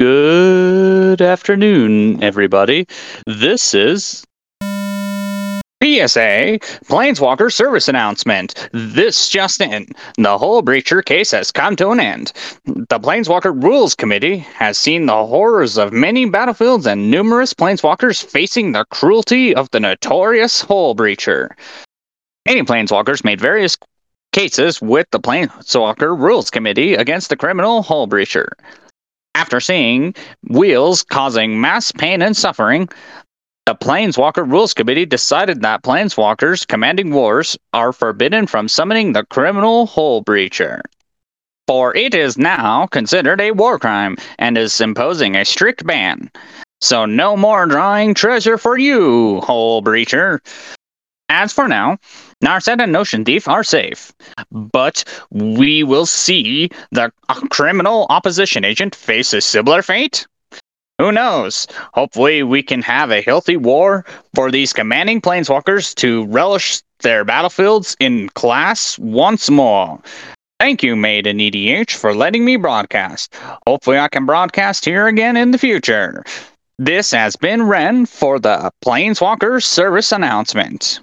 Good afternoon, everybody. This is PSA Planeswalker Service Announcement. This just in. The Hullbreacher case has come to an end. The Planeswalker Rules Committee has seen the horrors of many battlefields and numerous Planeswalkers facing the cruelty of the notorious Hullbreacher. Many Planeswalkers made various cases with the Planeswalker Rules Committee against the criminal Hullbreacher. After seeing wheels causing mass pain and suffering, the Planeswalker Rules Committee decided that Planeswalkers commanding wars are forbidden from summoning the criminal Hullbreacher. For it is now considered a war crime and is imposing a strict ban. So no more drawing treasure for you, Hullbreacher. As for now, Narset and Notion Thief are safe, but we will see the criminal opposition agent face a similar fate. Who knows? Hopefully, we can have a healthy war for these commanding planeswalkers to relish their battlefields in class once more. Thank you, Maiden EDH, for letting me broadcast. Hopefully, I can broadcast here again in the future. This has been Ren for the Planeswalker Service Announcement.